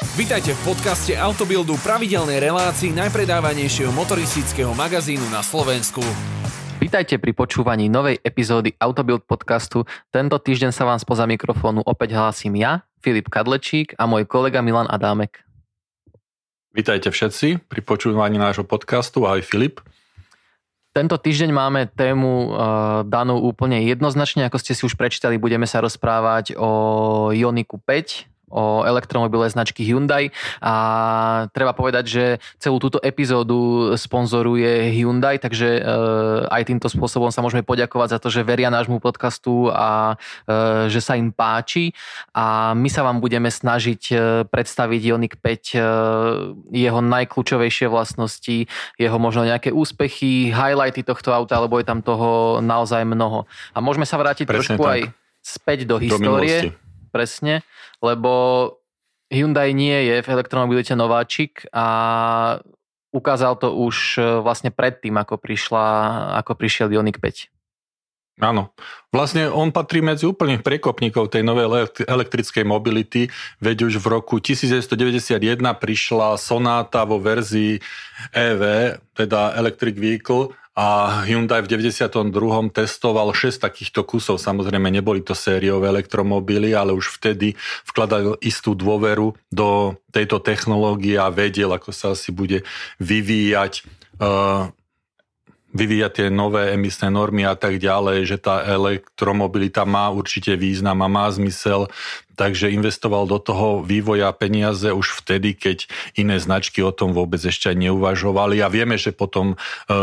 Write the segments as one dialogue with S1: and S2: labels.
S1: Vítajte v podcaste Autobildu pravidelnej relácii najpredávanejšieho motoristického magazínu na Slovensku.
S2: Vítajte pri počúvaní novej epizódy Autobild podcastu. Tento týždeň sa vám spoza mikrofónu opäť hlásim ja, Filip Kadlečík a môj kolega Milan Adámek.
S3: Vítajte všetci pri počúvaní nášho podcastu. Ahoj Filip.
S2: Tento týždeň máme tému uh, danú úplne jednoznačne, ako ste si už prečítali, budeme sa rozprávať o Ioniku 5, o elektromobile značky Hyundai a treba povedať, že celú túto epizódu sponzoruje Hyundai, takže e, aj týmto spôsobom sa môžeme poďakovať za to, že veria nášmu podcastu a e, že sa im páči a my sa vám budeme snažiť e, predstaviť Ioniq 5 jeho najkľúčovejšie vlastnosti, jeho možno nejaké úspechy, highlighty tohto auta, lebo je tam toho naozaj mnoho. A môžeme sa vrátiť Presne trošku tak. aj späť do histórie. Do presne, lebo Hyundai nie je v elektromobilite nováčik a ukázal to už e, vlastne predtým, ako, prišla, ako prišiel Ioniq 5.
S3: Áno. Vlastne on patrí medzi úplných prekopníkov tej novej elektrickej mobility, veď už v roku 1991 prišla Sonata vo verzii EV, teda Electric Vehicle, a Hyundai v 92. testoval 6 takýchto kusov. Samozrejme, neboli to sériové elektromobily, ale už vtedy vkladal istú dôveru do tejto technológie a vedel, ako sa asi bude vyvíjať uh, vyvíjať tie nové emisné normy a tak ďalej, že tá elektromobilita má určite význam a má zmysel, takže investoval do toho vývoja peniaze už vtedy, keď iné značky o tom vôbec ešte neuvažovali. A vieme, že potom e,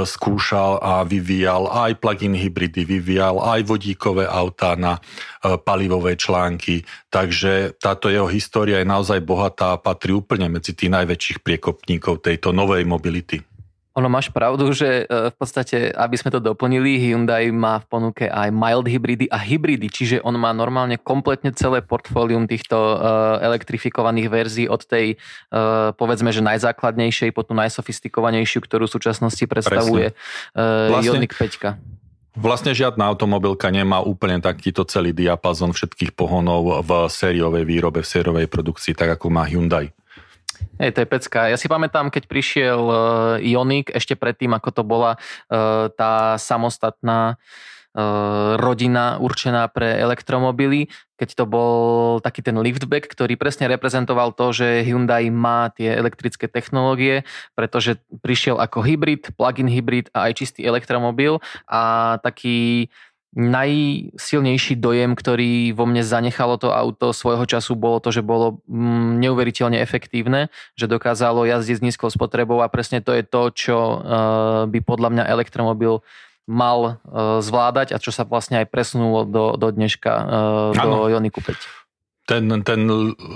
S3: skúšal a vyvíjal aj plug-in hybridy, vyvíjal aj vodíkové autá na e, palivové články, takže táto jeho história je naozaj bohatá a patrí úplne medzi tých najväčších priekopníkov tejto novej mobility.
S2: Ono máš pravdu, že e, v podstate, aby sme to doplnili, Hyundai má v ponuke aj mild hybridy a hybridy, čiže on má normálne kompletne celé portfólium týchto e, elektrifikovaných verzií od tej, e, povedzme, že najzákladnejšej po tú najsofistikovanejšiu, ktorú v súčasnosti predstavuje vlastne, Ioniq 5.
S3: Vlastne žiadna automobilka nemá úplne takýto celý diapazon všetkých pohonov v sériovej výrobe, v sériovej produkcii, tak ako má Hyundai.
S2: Hej, to je pecka. Ja si pamätám, keď prišiel uh, Ioniq, ešte predtým, ako to bola uh, tá samostatná uh, rodina určená pre elektromobily, keď to bol taký ten liftback, ktorý presne reprezentoval to, že Hyundai má tie elektrické technológie, pretože prišiel ako hybrid, plug-in hybrid a aj čistý elektromobil a taký najsilnejší dojem, ktorý vo mne zanechalo to auto svojho času, bolo to, že bolo mm, neuveriteľne efektívne, že dokázalo jazdiť s nízkou spotrebou a presne to je to, čo uh, by podľa mňa elektromobil mal uh, zvládať a čo sa vlastne aj presunulo do, do dneška uh, do Ioniku 5
S3: ten, ten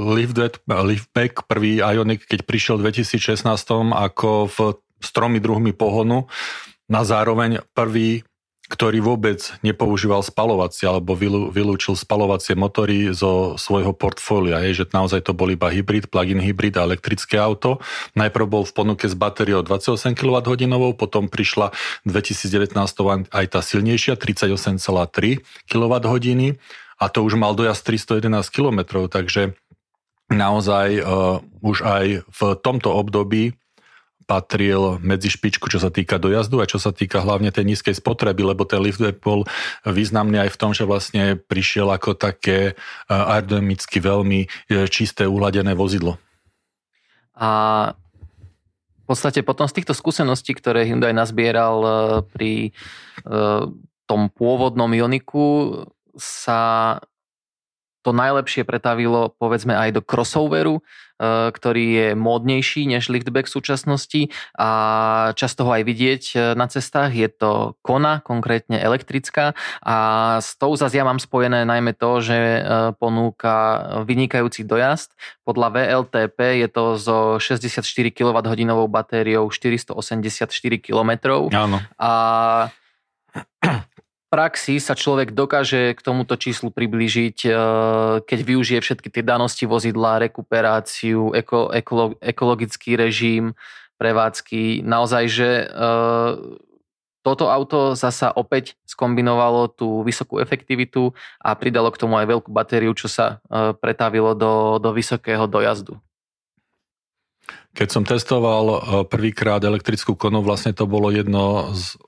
S3: liftback, liftback, prvý Ioniq, keď prišiel v 2016 ako v, s tromi druhmi pohonu, na zároveň prvý ktorý vôbec nepoužíval spalovacie alebo vylúčil spalovacie motory zo svojho portfólia. Je, že naozaj to bol iba hybrid, plug-in hybrid a elektrické auto. Najprv bol v ponuke s batériou 28 kWh, potom prišla v 2019 aj tá silnejšia 38,3 kWh a to už mal dojazd 311 km, takže naozaj uh, už aj v tomto období patril medzi špičku, čo sa týka dojazdu a čo sa týka hlavne tej nízkej spotreby, lebo ten liftback bol významný aj v tom, že vlastne prišiel ako také e, aerodynamicky veľmi e, čisté, uhladené vozidlo.
S2: A v podstate potom z týchto skúseností, ktoré Hyundai nazbieral e, pri tom pôvodnom Ioniku, sa to najlepšie pretavilo povedzme aj do crossoveru, ktorý je módnejší než liftback v súčasnosti a často ho aj vidieť e, na cestách. Je to Kona, konkrétne elektrická a s tou zase ja mám spojené najmä to, že e, ponúka vynikajúci dojazd. Podľa VLTP je to so 64 kWh batériou 484 km.
S3: Áno.
S2: A praxi sa človek dokáže k tomuto číslu priblížiť, e, keď využije všetky tie danosti vozidla, rekuperáciu, eko, ekolo, ekologický režim, prevádzky. Naozaj, že e, toto auto zasa opäť skombinovalo tú vysokú efektivitu a pridalo k tomu aj veľkú batériu, čo sa e, pretavilo do, do vysokého dojazdu.
S3: Keď som testoval prvýkrát elektrickú konu, vlastne to bolo jedno z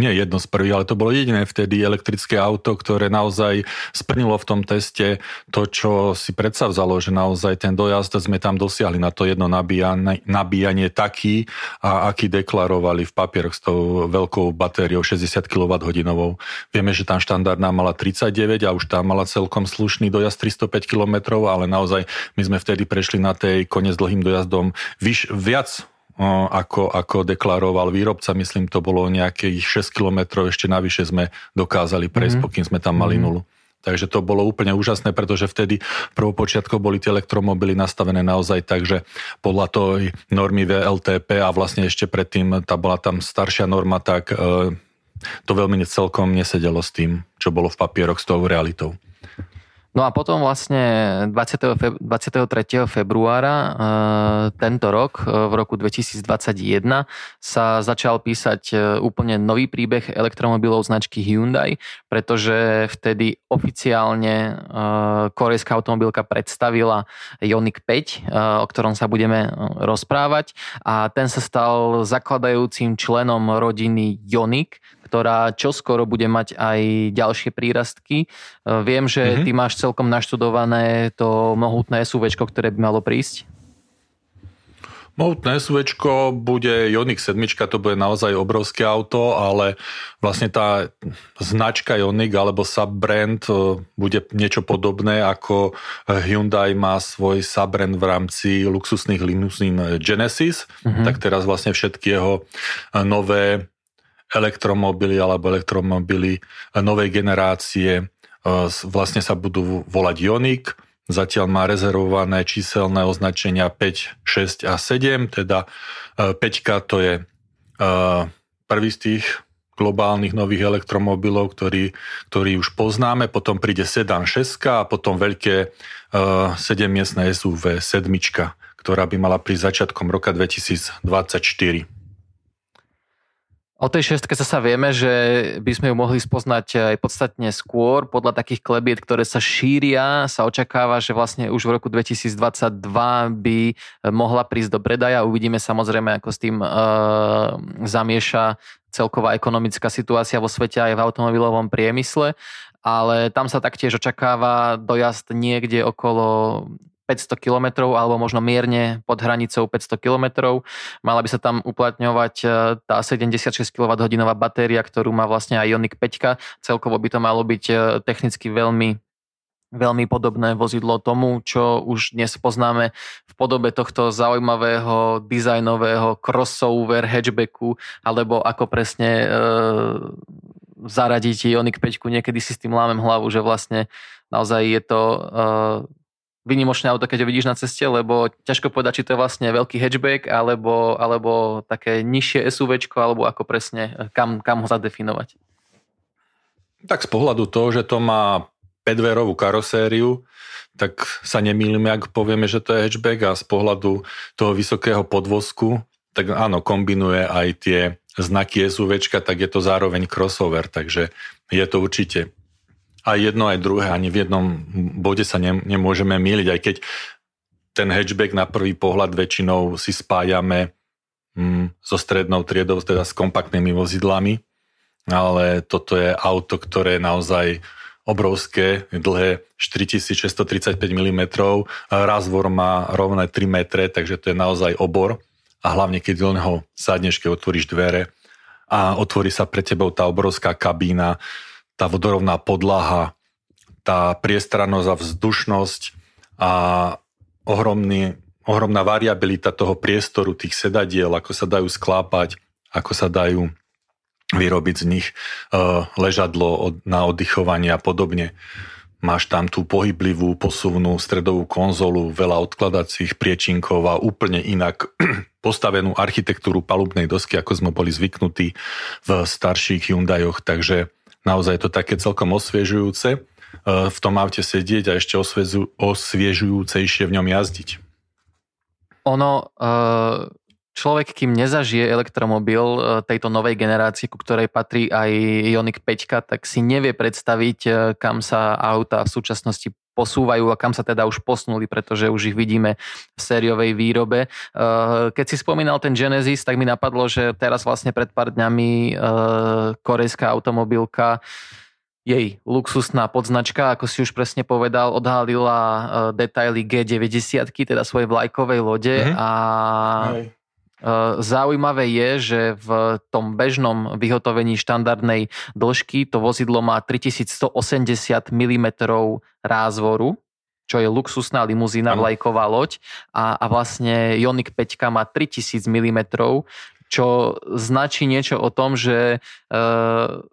S3: nie jedno z prvých, ale to bolo jediné vtedy elektrické auto, ktoré naozaj splnilo v tom teste to, čo si vzalo, že naozaj ten dojazd sme tam dosiahli na to jedno nabíjanie, nabíjanie taký, a aký deklarovali v papieroch s tou veľkou batériou 60 kWh. Vieme, že tam štandardná mala 39 a už tam mala celkom slušný dojazd 305 km, ale naozaj my sme vtedy prešli na tej kone s dlhým dojazdom vyš, viac ako, ako deklaroval výrobca, myslím, to bolo nejakých 6 kilometrov, ešte navyše sme dokázali prejsť, mm-hmm. pokým sme tam mali mm-hmm. nulu. Takže to bolo úplne úžasné, pretože vtedy prvopočiatko boli tie elektromobily nastavené naozaj tak, že podľa tej normy VLTP a vlastne ešte predtým tá bola tam staršia norma, tak e, to veľmi celkom nesedelo s tým, čo bolo v papieroch s tou realitou.
S2: No a potom vlastne 20. Feb- 23. februára e, tento rok, e, v roku 2021, sa začal písať e, úplne nový príbeh elektromobilov značky Hyundai, pretože vtedy oficiálne e, korejská automobilka predstavila Ioniq 5, e, o ktorom sa budeme rozprávať a ten sa stal zakladajúcim členom rodiny Ioniq, ktorá čoskoro bude mať aj ďalšie prírastky. E, viem, že mm-hmm. ty máš celkom naštudované to mohutné SUV, ktoré by malo prísť.
S3: Mohutné SUV bude Ioniq 7, to bude naozaj obrovské auto, ale vlastne tá značka Ioniq alebo subbrand e, bude niečo podobné ako Hyundai má svoj subbrand v rámci luxusných limuzín Genesis, mm-hmm. tak teraz vlastne všetky jeho nové elektromobily alebo elektromobily novej generácie e, vlastne sa budú volať Ioniq. Zatiaľ má rezervované číselné označenia 5, 6 a 7, teda 5 e, to je e, prvý z tých globálnych nových elektromobilov, ktorý, ktorý už poznáme, potom príde sedan 6 a potom veľké 7-miestne SUV 7, ktorá by mala prísť začiatkom roka 2024.
S2: O tej šestke sa vieme, že by sme ju mohli spoznať aj podstatne skôr. Podľa takých klebiet, ktoré sa šíria, sa očakáva, že vlastne už v roku 2022 by mohla prísť do predaja. Uvidíme samozrejme, ako s tým uh, zamieša celková ekonomická situácia vo svete aj v automobilovom priemysle ale tam sa taktiež očakáva dojazd niekde okolo 500 km alebo možno mierne pod hranicou 500 km. Mala by sa tam uplatňovať e, tá 76 kWh batéria, ktorú má vlastne aj Ioniq 5. Celkovo by to malo byť e, technicky veľmi veľmi podobné vozidlo tomu, čo už dnes poznáme v podobe tohto zaujímavého dizajnového crossover hatchbacku, alebo ako presne e, zaradiť Ioniq 5. Niekedy si s tým lámem hlavu, že vlastne naozaj je to e, vynimočné auto, keď ho vidíš na ceste, lebo ťažko povedať, či to je vlastne veľký hatchback, alebo, alebo také nižšie SUV, alebo ako presne, kam, kam ho zadefinovať.
S3: Tak z pohľadu toho, že to má 5 karosériu, tak sa nemýlime, ak povieme, že to je hatchback a z pohľadu toho vysokého podvozku, tak áno, kombinuje aj tie znaky SUV, tak je to zároveň crossover, takže je to určite aj jedno, aj druhé, ani v jednom bode sa ne, nemôžeme míliť, aj keď ten hatchback na prvý pohľad väčšinou si spájame mm, so strednou triedou, teda s kompaktnými vozidlami, ale toto je auto, ktoré je naozaj obrovské, dlhé 4635 mm, razvor má rovné 3 metre, takže to je naozaj obor. A hlavne keď do neho sadneš, keď otvoríš dvere a otvorí sa pre tebou tá obrovská kabína, tá vodorovná podlaha, tá priestrannosť a vzdušnosť a ohromný, ohromná variabilita toho priestoru, tých sedadiel, ako sa dajú sklápať, ako sa dajú vyrobiť z nich uh, ležadlo na oddychovanie a podobne. Máš tam tú pohyblivú, posuvnú stredovú konzolu, veľa odkladacích priečinkov a úplne inak postavenú architektúru palubnej dosky, ako sme boli zvyknutí v starších Hyundaioch, takže naozaj to také celkom osviežujúce e, v tom aute sedieť a ešte osviežujúcejšie v ňom jazdiť.
S2: Ono, e, človek, kým nezažije elektromobil e, tejto novej generácie, ku ktorej patrí aj Ioniq 5, tak si nevie predstaviť, kam sa auta v súčasnosti posúvajú a kam sa teda už posnuli, pretože už ich vidíme v sériovej výrobe. Keď si spomínal ten Genesis, tak mi napadlo, že teraz vlastne pred pár dňami korejská automobilka jej luxusná podznačka, ako si už presne povedal, odhalila detaily G90, teda svojej vlajkovej lode mm-hmm. a uh, zaujímavé je, že v tom bežnom vyhotovení štandardnej dĺžky to vozidlo má 3180 mm rázvoru, čo je luxusná limuzína, vlajková loď. A, a vlastne Ioniq 5 má 3000 mm, čo značí niečo o tom, že uh,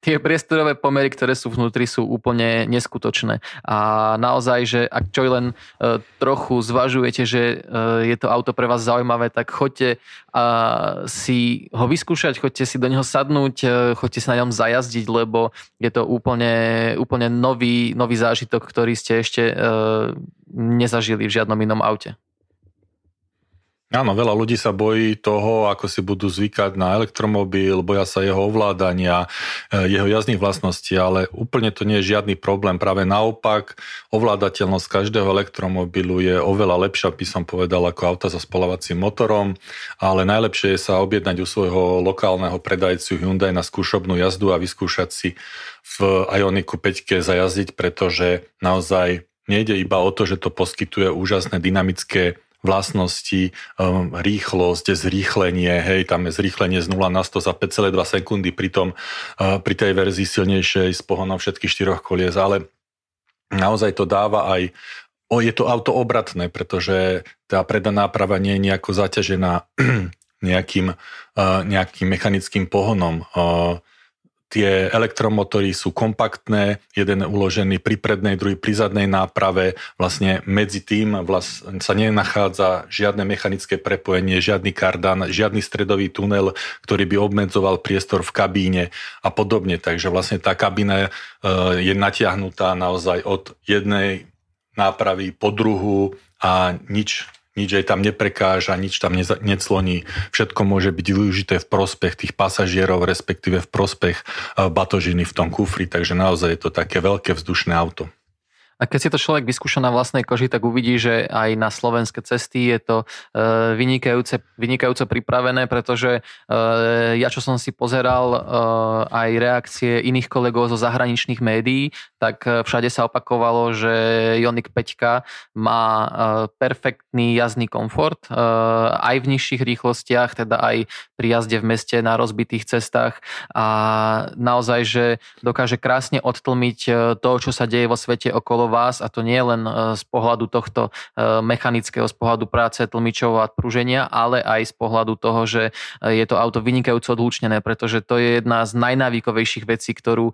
S2: tie priestorové pomery, ktoré sú vnútri, sú úplne neskutočné. A naozaj, že ak čo len uh, trochu zvažujete, že uh, je to auto pre vás zaujímavé, tak choďte uh, si ho vyskúšať, choďte si do neho sadnúť, uh, choďte si na ňom zajazdiť, lebo je to úplne, úplne nový, nový zážitok, ktorý ste ešte nezažili v žiadnom inom aute.
S3: Áno, veľa ľudí sa bojí toho, ako si budú zvykať na elektromobil, boja sa jeho ovládania, e, jeho jazdných vlastností, ale úplne to nie je žiadny problém. Práve naopak, ovládateľnosť každého elektromobilu je oveľa lepšia, by som povedal, ako auta so spolovacím motorom, ale najlepšie je sa objednať u svojho lokálneho predajcu Hyundai na skúšobnú jazdu a vyskúšať si v Ioniku 5 zajazdiť, pretože naozaj nejde iba o to, že to poskytuje úžasné dynamické vlastnosti, um, rýchlosť, zrýchlenie, hej, tam je zrýchlenie z 0 na 100 za 5,2 sekundy, pritom uh, pri tej verzii silnejšej s pohonom všetkých štyroch kolies, ale naozaj to dáva aj O, je to auto obratné, pretože tá predaná náprava nie je nejako zaťažená nejakým, uh, nejakým mechanickým pohonom. Uh, Tie elektromotory sú kompaktné, jeden uložený pri prednej, druhý pri zadnej náprave. Vlastne medzi tým vlastne sa nenachádza žiadne mechanické prepojenie, žiadny kardan, žiadny stredový tunel, ktorý by obmedzoval priestor v kabíne a podobne. Takže vlastne tá kabína e, je natiahnutá naozaj od jednej nápravy po druhú a nič nič aj tam neprekáža, nič tam necloní. Všetko môže byť využité v prospech tých pasažierov, respektíve v prospech eh, batožiny v tom kufri, takže naozaj je to také veľké vzdušné auto.
S2: A keď si to človek vyskúša na vlastnej koži, tak uvidí, že aj na slovenské cesty je to e, vynikajúce, vynikajúce pripravené, pretože e, ja, čo som si pozeral e, aj reakcie iných kolegov zo zahraničných médií, tak všade sa opakovalo, že Ioniq 5 má perfektný jazdný komfort, aj v nižších rýchlostiach, teda aj pri jazde v meste na rozbitých cestách. A naozaj, že dokáže krásne odtlmiť to, čo sa deje vo svete okolo vás a to nie len e, z pohľadu tohto e, mechanického, z pohľadu práce tlmičov a prúženia, ale aj z pohľadu toho, že e, je to auto vynikajúco odlučnené, pretože to je jedna z najnávykovejších vecí, ktorú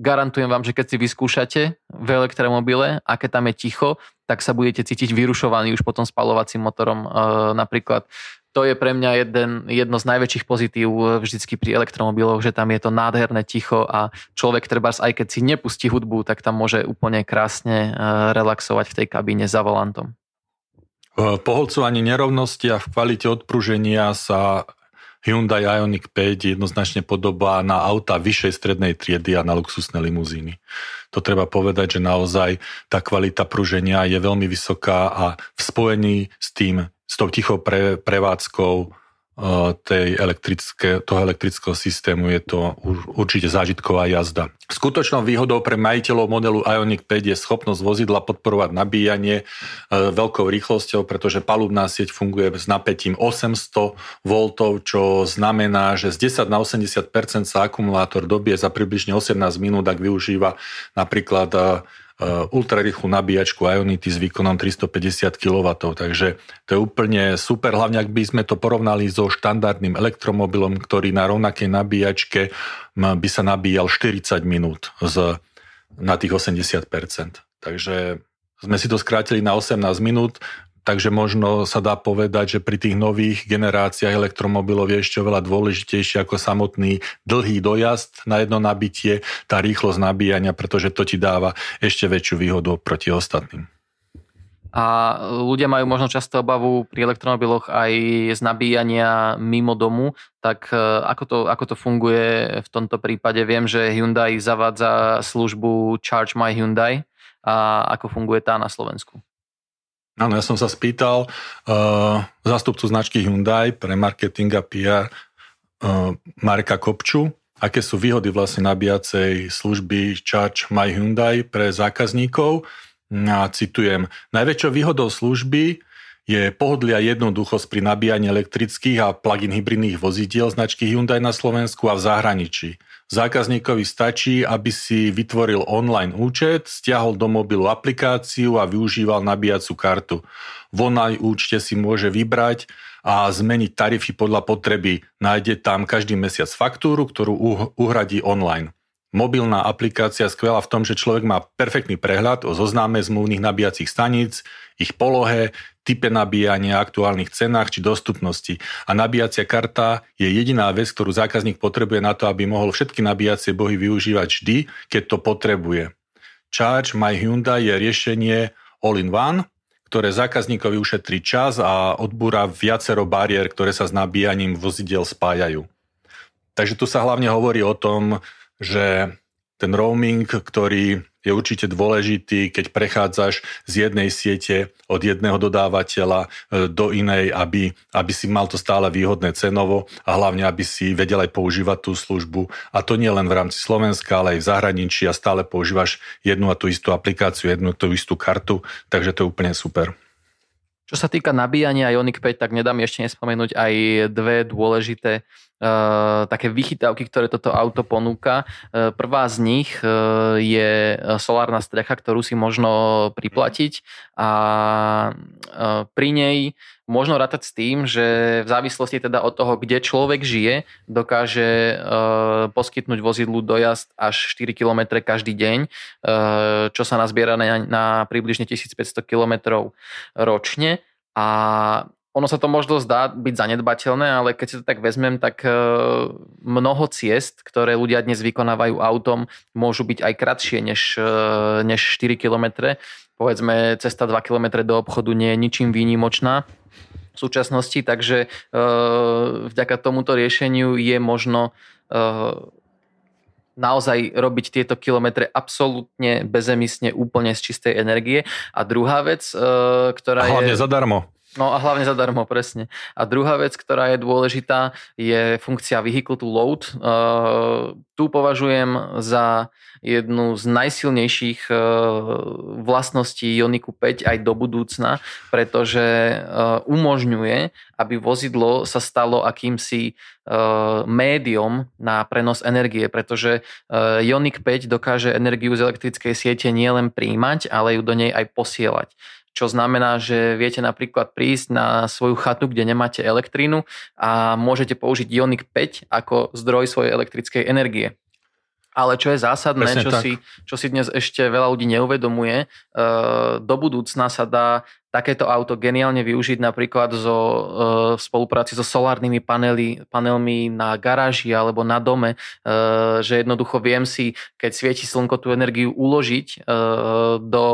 S2: garantujem vám, že keď si vyskúšate v elektromobile a keď tam je ticho, tak sa budete cítiť vyrušovaní už potom spalovacím motorom. Napríklad to je pre mňa jeden, jedno z najväčších pozitív eh, vždycky pri elektromobiloch, že tam je to nádherné ticho a človek treba aj keď si nepustí hudbu, tak tam môže úplne krásne eh, relaxovať v tej kabíne za volantom.
S3: V poholcovaní nerovnosti a v kvalite odpruženia sa Hyundai Ioniq 5 jednoznačne podobá na auta vyššej strednej triedy a na luxusné limuzíny. To treba povedať, že naozaj tá kvalita pruženia je veľmi vysoká a v spojení s tým s tou tichou pre, prevádzkou uh, tej elektrické, toho elektrického systému je to určite zážitková jazda. Skutočnou výhodou pre majiteľov modelu Ioniq 5 je schopnosť vozidla podporovať nabíjanie uh, veľkou rýchlosťou, pretože palubná sieť funguje s napätím 800 V, čo znamená, že z 10 na 80% sa akumulátor dobie za približne 18 minút, ak využíva napríklad uh, ultrarýchlu nabíjačku Ionity s výkonom 350 kW, takže to je úplne super, hlavne ak by sme to porovnali so štandardným elektromobilom, ktorý na rovnakej nabíjačke by sa nabíjal 40 minút z, na tých 80%. Takže sme si to skrátili na 18 minút, Takže možno sa dá povedať, že pri tých nových generáciách elektromobilov je ešte oveľa dôležitejšie ako samotný dlhý dojazd na jedno nabitie, tá rýchlosť nabíjania, pretože to ti dáva ešte väčšiu výhodu proti ostatným.
S2: A ľudia majú možno často obavu pri elektromobiloch aj z nabíjania mimo domu, tak e, ako to, ako to funguje v tomto prípade? Viem, že Hyundai zavádza službu Charge My Hyundai, a ako funguje tá na Slovensku.
S3: Áno, ja som sa spýtal uh, zástupcu značky Hyundai pre marketing a PR uh, Marka Kopču, aké sú výhody vlastne nabíjacej služby Charge My Hyundai pre zákazníkov. A citujem, najväčšou výhodou služby je pohodlia jednoduchosť pri nabíjaní elektrických a plug-in hybridných vozidiel značky Hyundai na Slovensku a v zahraničí. Zákazníkovi stačí, aby si vytvoril online účet, stiahol do mobilu aplikáciu a využíval nabíjacú kartu. V online účte si môže vybrať a zmeniť tarify podľa potreby. Nájde tam každý mesiac faktúru, ktorú uhradí online. Mobilná aplikácia skvelá v tom, že človek má perfektný prehľad o zoznáme zmluvných nabíjacích staníc, ich polohe, type nabíjania, aktuálnych cenách či dostupnosti. A nabíjacia karta je jediná vec, ktorú zákazník potrebuje na to, aby mohol všetky nabíjacie bohy využívať vždy, keď to potrebuje. Charge My Hyundai je riešenie all-in-one, ktoré zákazníkovi ušetrí čas a odbúra viacero bariér, ktoré sa s nabíjaním vozidel spájajú. Takže tu sa hlavne hovorí o tom, že ten roaming, ktorý je určite dôležitý, keď prechádzaš z jednej siete od jedného dodávateľa e, do inej, aby, aby si mal to stále výhodné cenovo a hlavne, aby si vedel aj používať tú službu. A to nie len v rámci Slovenska, ale aj v zahraničí a stále používaš jednu a tú istú aplikáciu, jednu a tú istú kartu, takže to je úplne super.
S2: Čo sa týka nabíjania Ioniq 5, tak nedám ešte nespomenúť aj dve dôležité uh, také vychytávky, ktoré toto auto ponúka. Uh, prvá z nich uh, je solárna strecha, ktorú si možno priplatiť a pri nej možno rátať s tým, že v závislosti teda od toho, kde človek žije, dokáže uh, poskytnúť vozidlu dojazd až 4 km každý deň, uh, čo sa nazbiera na, na približne 1500 km ročne. A ono sa to možno zdá byť zanedbateľné, ale keď si to tak vezmem, tak uh, mnoho ciest, ktoré ľudia dnes vykonávajú autom, môžu byť aj kratšie než, než 4 km. Povedzme, cesta 2 km do obchodu nie je ničím výnimočná v súčasnosti, takže uh, vďaka tomuto riešeniu je možno uh, naozaj robiť tieto kilometre absolútne bezemisne, úplne z čistej energie. A druhá vec, uh, ktorá
S3: a hlavne
S2: je...
S3: zadarmo.
S2: No a hlavne zadarmo, presne. A druhá vec, ktorá je dôležitá, je funkcia vehicle to load. Uh, tu považujem za jednu z najsilnejších uh, vlastností Ioniku 5 aj do budúcna, pretože uh, umožňuje, aby vozidlo sa stalo akýmsi médium na prenos energie, pretože Ioniq 5 dokáže energiu z elektrickej siete nielen príjmať, ale ju do nej aj posielať čo znamená, že viete napríklad prísť na svoju chatu, kde nemáte elektrínu a môžete použiť Ioniq 5 ako zdroj svojej elektrickej energie. Ale čo je zásadné, čo si, čo si dnes ešte veľa ľudí neuvedomuje, e, do budúcna sa dá takéto auto geniálne využiť napríklad zo, e, v spolupráci so solárnymi panely, panelmi na garáži alebo na dome, e, že jednoducho viem si, keď svieti slnko, tú energiu uložiť do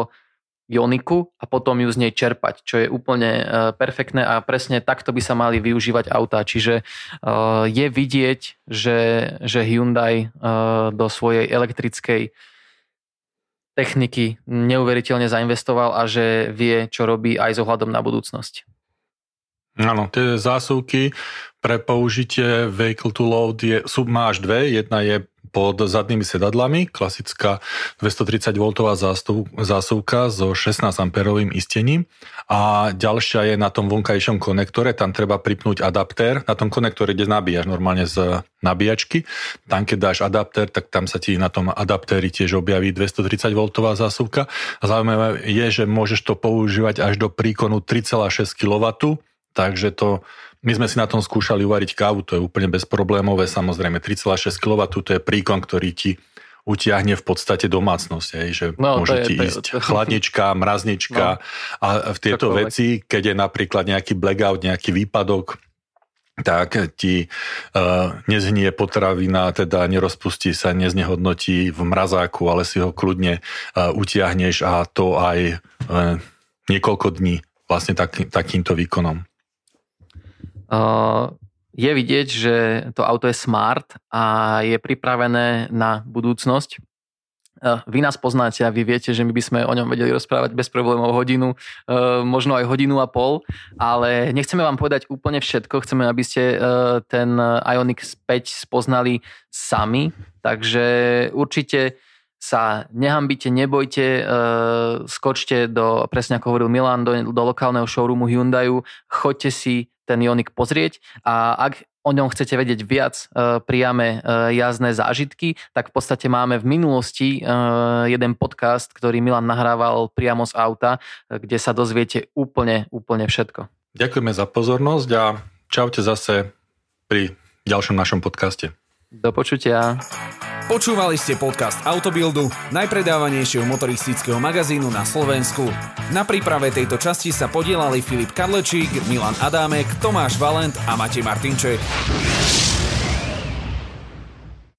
S2: Ioniku a potom ju z nej čerpať, čo je úplne uh, perfektné a presne takto by sa mali využívať autá. Čiže uh, je vidieť, že, že Hyundai uh, do svojej elektrickej techniky neuveriteľne zainvestoval a že vie, čo robí aj s ohľadom na budúcnosť.
S3: Áno, tie zásuvky pre použitie vehicle to load je, sú, má až dve. Jedna je pod zadnými sedadlami, klasická 230V zásuvka so 16 amperovým istením. A ďalšia je na tom vonkajšom konektore, tam treba pripnúť adaptér, na tom konektore, kde nabíjaš normálne z nabíjačky, tam keď dáš adaptér, tak tam sa ti na tom adaptéri tiež objaví 230V zásuvka. A zaujímavé je, že môžeš to používať až do príkonu 3,6 kW, takže to my sme si na tom skúšali uvariť kávu, to je úplne bezproblémové, samozrejme 3,6 kW, to je príkon, ktorý ti utiahne v podstate domácnosť, hej, že no, môže ti je, ísť to, chladnička, mraznička no, a v tieto čokoľvek. veci, keď je napríklad nejaký blackout, nejaký výpadok, tak ti uh, nezhnie potravina, teda nerozpustí sa, neznehodnotí v mrazáku, ale si ho kľudne uh, utiahneš a to aj uh, niekoľko dní vlastne tak, takýmto výkonom
S2: je vidieť, že to auto je smart a je pripravené na budúcnosť. vy nás poznáte a vy viete, že my by sme o ňom vedeli rozprávať bez problémov hodinu, možno aj hodinu a pol, ale nechceme vám povedať úplne všetko, chceme, aby ste ten Ioniq 5 spoznali sami, takže určite sa nehambite, nebojte, skočte do, presne ako hovoril Milan, do, do lokálneho showroomu Hyundaiu, choďte si ten Ioniq pozrieť a ak o ňom chcete vedieť viac e, priame e, zážitky, tak v podstate máme v minulosti e, jeden podcast, ktorý Milan nahrával priamo z auta, kde sa dozviete úplne, úplne všetko.
S3: Ďakujeme za pozornosť a čaute zase pri ďalšom našom podcaste.
S2: Do počutia.
S1: Počúvali ste podcast Autobildu, najpredávanejšieho motoristického magazínu na Slovensku. Na príprave tejto časti sa podielali Filip Kadlečík, Milan Adámek, Tomáš Valent a Matej Martinček.